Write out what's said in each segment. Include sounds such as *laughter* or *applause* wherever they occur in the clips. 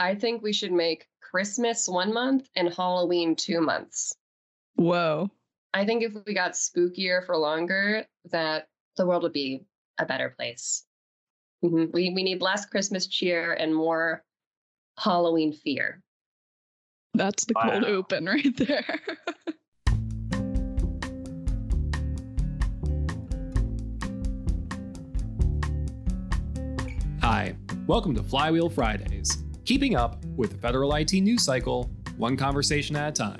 I think we should make Christmas one month and Halloween two months. Whoa. I think if we got spookier for longer, that the world would be a better place. Mm-hmm. We we need less Christmas cheer and more Halloween fear. That's the wow. cold open *laughs* right there. Hi, welcome to Flywheel Fridays, keeping up with the federal IT news cycle, one conversation at a time.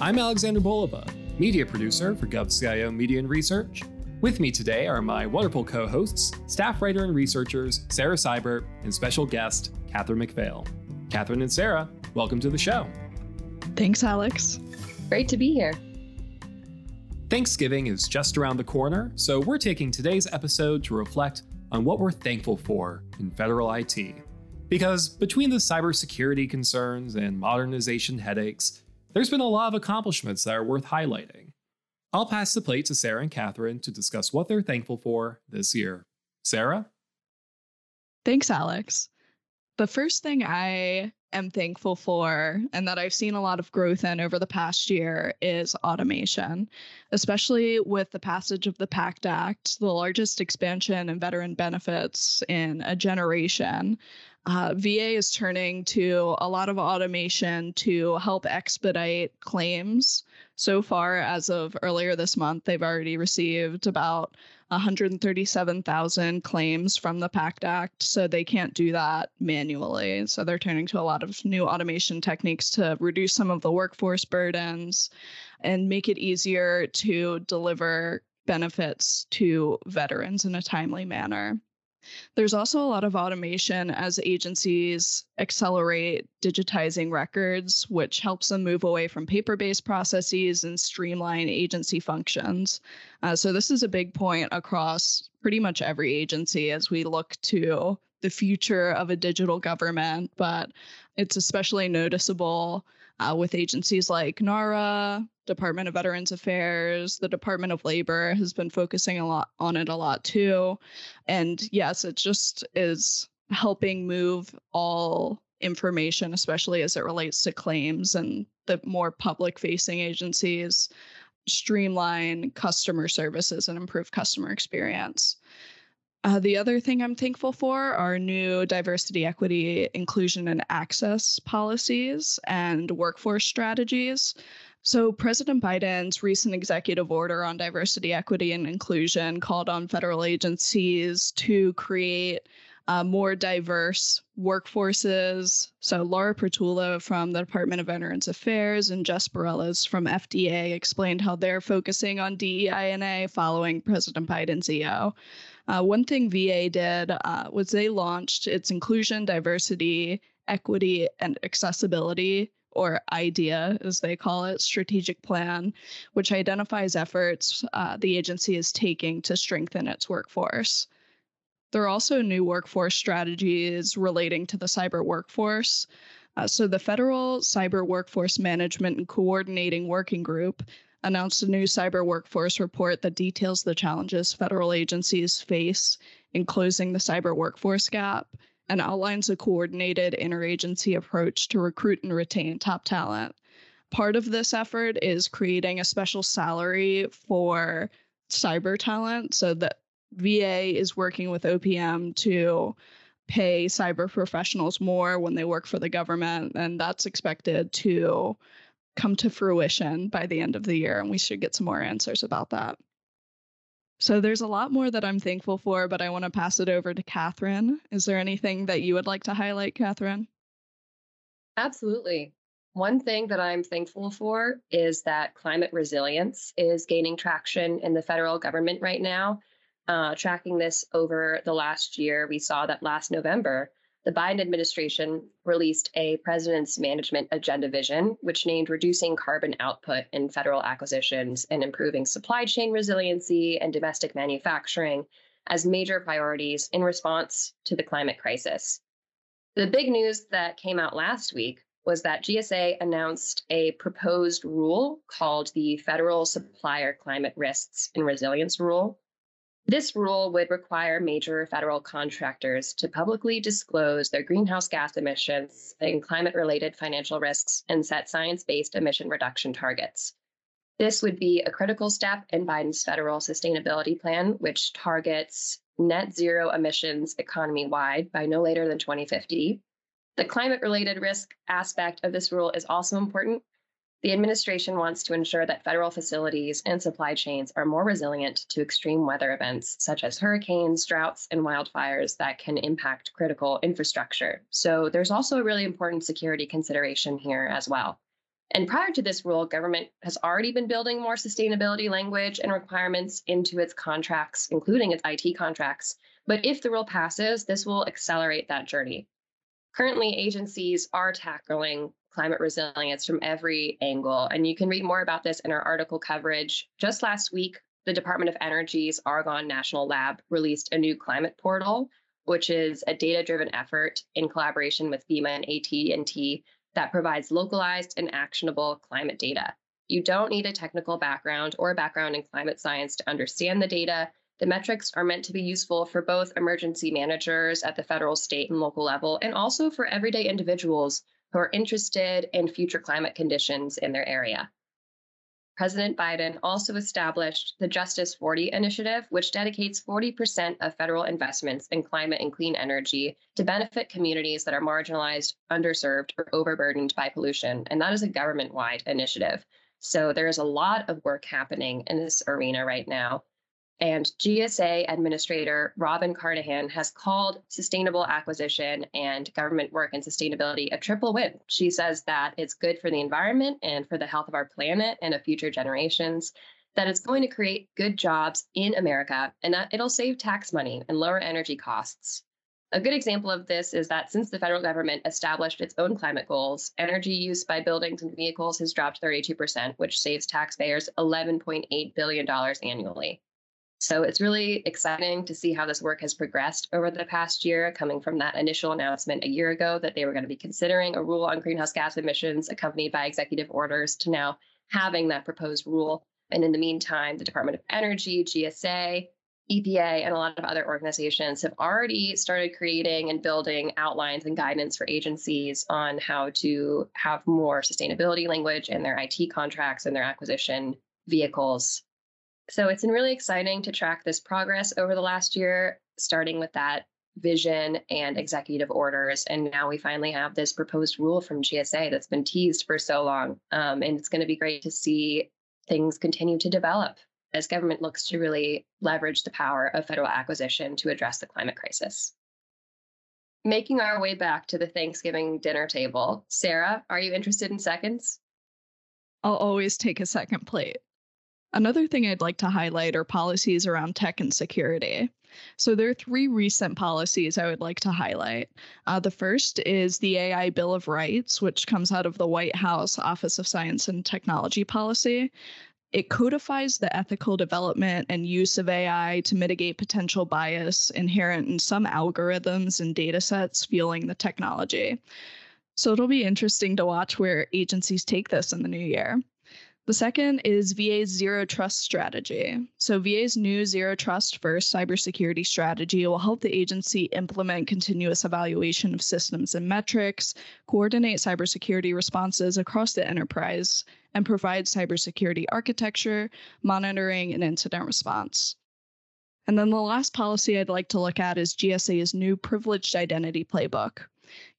I'm Alexander Bolova, media producer for GovCIO Media and Research. With me today are my wonderful co hosts, staff writer and researchers Sarah Seibert and special guest Catherine McPhail. Catherine and Sarah, welcome to the show. Thanks, Alex. Great to be here. Thanksgiving is just around the corner, so we're taking today's episode to reflect on what we're thankful for in federal IT. Because between the cybersecurity concerns and modernization headaches, there's been a lot of accomplishments that are worth highlighting. I'll pass the plate to Sarah and Catherine to discuss what they're thankful for this year. Sarah? Thanks, Alex. The first thing I am thankful for and that I've seen a lot of growth in over the past year is automation, especially with the passage of the PACT Act, the largest expansion in veteran benefits in a generation. Uh, VA is turning to a lot of automation to help expedite claims. So far, as of earlier this month, they've already received about 137,000 claims from the PACT Act, so they can't do that manually. So they're turning to a lot of new automation techniques to reduce some of the workforce burdens and make it easier to deliver benefits to veterans in a timely manner. There's also a lot of automation as agencies accelerate digitizing records, which helps them move away from paper based processes and streamline agency functions. Uh, so, this is a big point across pretty much every agency as we look to the future of a digital government, but it's especially noticeable uh, with agencies like NARA, Department of Veterans Affairs, the Department of Labor has been focusing a lot on it a lot too. And yes, it just is helping move all information, especially as it relates to claims and the more public facing agencies, streamline customer services and improve customer experience. Uh, the other thing I'm thankful for are new diversity, equity, inclusion, and access policies and workforce strategies. So, President Biden's recent executive order on diversity, equity, and inclusion called on federal agencies to create uh, more diverse workforces. So, Laura Pertula from the Department of Veterans Affairs and Jess Borellas from FDA explained how they're focusing on DEI&A following President Biden's EO. Uh, one thing VA did uh, was they launched its inclusion, diversity, equity, and accessibility or IDEA, as they call it, strategic plan, which identifies efforts uh, the agency is taking to strengthen its workforce. There are also new workforce strategies relating to the cyber workforce. Uh, so, the Federal Cyber Workforce Management and Coordinating Working Group announced a new cyber workforce report that details the challenges federal agencies face in closing the cyber workforce gap and outlines a coordinated interagency approach to recruit and retain top talent. Part of this effort is creating a special salary for cyber talent so that VA is working with OPM to pay cyber professionals more when they work for the government, and that's expected to come to fruition by the end of the year. And we should get some more answers about that. So there's a lot more that I'm thankful for, but I want to pass it over to Catherine. Is there anything that you would like to highlight, Catherine? Absolutely. One thing that I'm thankful for is that climate resilience is gaining traction in the federal government right now. Uh, tracking this over the last year, we saw that last November, the Biden administration released a president's management agenda vision, which named reducing carbon output in federal acquisitions and improving supply chain resiliency and domestic manufacturing as major priorities in response to the climate crisis. The big news that came out last week was that GSA announced a proposed rule called the Federal Supplier Climate Risks and Resilience Rule. This rule would require major federal contractors to publicly disclose their greenhouse gas emissions and climate related financial risks and set science based emission reduction targets. This would be a critical step in Biden's federal sustainability plan, which targets net zero emissions economy wide by no later than 2050. The climate related risk aspect of this rule is also important the administration wants to ensure that federal facilities and supply chains are more resilient to extreme weather events such as hurricanes, droughts, and wildfires that can impact critical infrastructure. So there's also a really important security consideration here as well. And prior to this rule, government has already been building more sustainability language and requirements into its contracts, including its IT contracts. But if the rule passes, this will accelerate that journey. Currently, agencies are tackling climate resilience from every angle. And you can read more about this in our article coverage. Just last week, the Department of Energy's Argonne National Lab released a new climate portal, which is a data-driven effort in collaboration with FEMA and AT&T that provides localized and actionable climate data. You don't need a technical background or a background in climate science to understand the data. The metrics are meant to be useful for both emergency managers at the federal, state, and local level, and also for everyday individuals who are interested in future climate conditions in their area. President Biden also established the Justice 40 initiative, which dedicates 40% of federal investments in climate and clean energy to benefit communities that are marginalized, underserved, or overburdened by pollution. And that is a government wide initiative. So there is a lot of work happening in this arena right now. And GSA Administrator Robin Carnahan has called sustainable acquisition and government work and sustainability a triple win. She says that it's good for the environment and for the health of our planet and of future generations, that it's going to create good jobs in America, and that it'll save tax money and lower energy costs. A good example of this is that since the federal government established its own climate goals, energy use by buildings and vehicles has dropped 32%, which saves taxpayers $11.8 billion annually. So it's really exciting to see how this work has progressed over the past year, coming from that initial announcement a year ago that they were going to be considering a rule on greenhouse gas emissions accompanied by executive orders to now having that proposed rule. And in the meantime, the Department of Energy, GSA, EPA, and a lot of other organizations have already started creating and building outlines and guidance for agencies on how to have more sustainability language in their IT contracts and their acquisition vehicles so it's been really exciting to track this progress over the last year, starting with that vision and executive orders. And now we finally have this proposed rule from GSA that's been teased for so long. Um, and it's going to be great to see things continue to develop as government looks to really leverage the power of federal acquisition to address the climate crisis. Making our way back to the Thanksgiving dinner table, Sarah, are you interested in seconds? I'll always take a second plate. Another thing I'd like to highlight are policies around tech and security. So there are three recent policies I would like to highlight. Uh, the first is the AI Bill of Rights, which comes out of the White House Office of Science and Technology Policy. It codifies the ethical development and use of AI to mitigate potential bias inherent in some algorithms and data sets fueling the technology. So it'll be interesting to watch where agencies take this in the new year. The second is VA's zero trust strategy. So, VA's new zero trust first cybersecurity strategy will help the agency implement continuous evaluation of systems and metrics, coordinate cybersecurity responses across the enterprise, and provide cybersecurity architecture, monitoring, and incident response. And then the last policy I'd like to look at is GSA's new privileged identity playbook.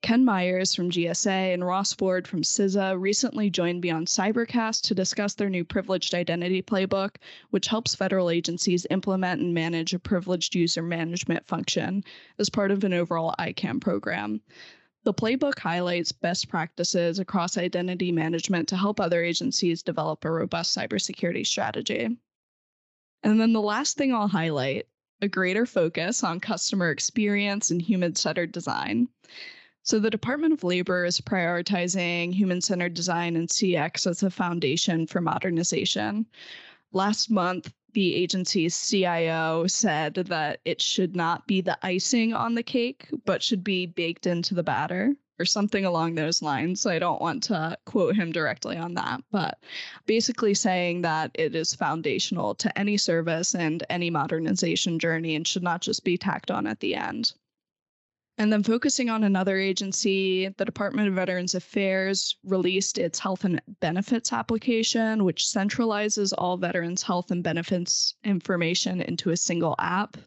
Ken Myers from GSA and Ross Foard from CISA recently joined me on Cybercast to discuss their new privileged identity playbook, which helps federal agencies implement and manage a privileged user management function as part of an overall ICAM program. The playbook highlights best practices across identity management to help other agencies develop a robust cybersecurity strategy. And then the last thing I'll highlight a greater focus on customer experience and human centered design. So, the Department of Labor is prioritizing human centered design and CX as a foundation for modernization. Last month, the agency's CIO said that it should not be the icing on the cake, but should be baked into the batter. or something along those lines. So I don't want to quote him directly on that, but basically saying that it is foundational to any service and any modernization journey and should not just be tacked on at the end. And then focusing on another agency, the Department of Veterans Affairs released its health and benefits application, which centralizes all veterans' health and benefits information into a single app.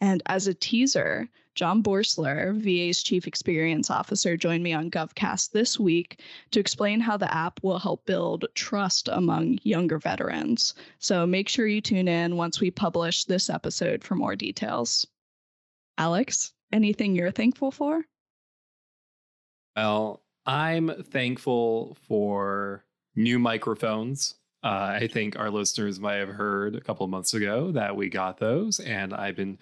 And as a teaser, John Boerstler, VA's Chief Experience Officer, joined me on GovCast this week to explain how the app will help build trust among younger veterans. So make sure you tune in once we publish this episode for more details. Alex, anything you're thankful for? Well, I'm thankful for new microphones. Uh, I think our listeners might have heard a couple of months ago that we got those, and I've been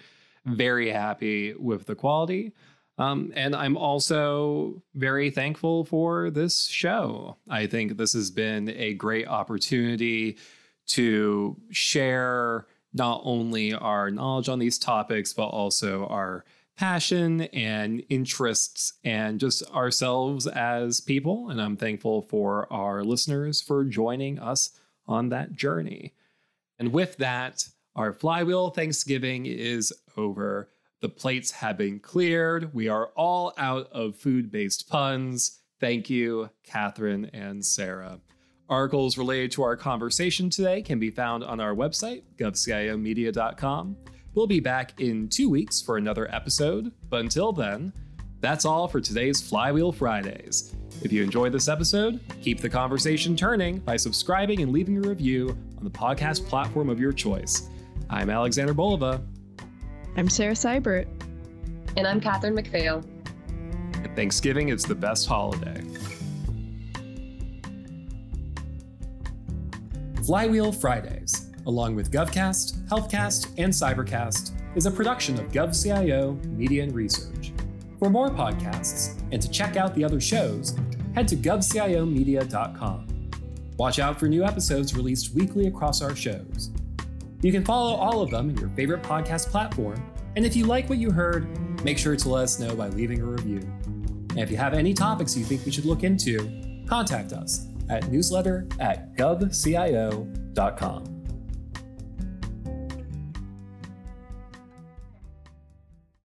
very happy with the quality. Um, and I'm also very thankful for this show. I think this has been a great opportunity to share not only our knowledge on these topics, but also our passion and interests and just ourselves as people. And I'm thankful for our listeners for joining us on that journey. And with that, our flywheel Thanksgiving is over. The plates have been cleared. We are all out of food based puns. Thank you, Catherine and Sarah. Articles related to our conversation today can be found on our website, govciomedia.com. We'll be back in two weeks for another episode, but until then, that's all for today's Flywheel Fridays. If you enjoyed this episode, keep the conversation turning by subscribing and leaving a review on the podcast platform of your choice. I'm Alexander Bolova. I'm Sarah Seibert. And I'm Catherine McPhail. And Thanksgiving is the best holiday. Flywheel Fridays, along with GovCast, HealthCast, and Cybercast, is a production of GovCIO Media and Research. For more podcasts and to check out the other shows, head to govciomedia.com. Watch out for new episodes released weekly across our shows. You can follow all of them in your favorite podcast platform. And if you like what you heard, make sure to let us know by leaving a review. And if you have any topics you think we should look into, contact us at newsletter at govcio.com.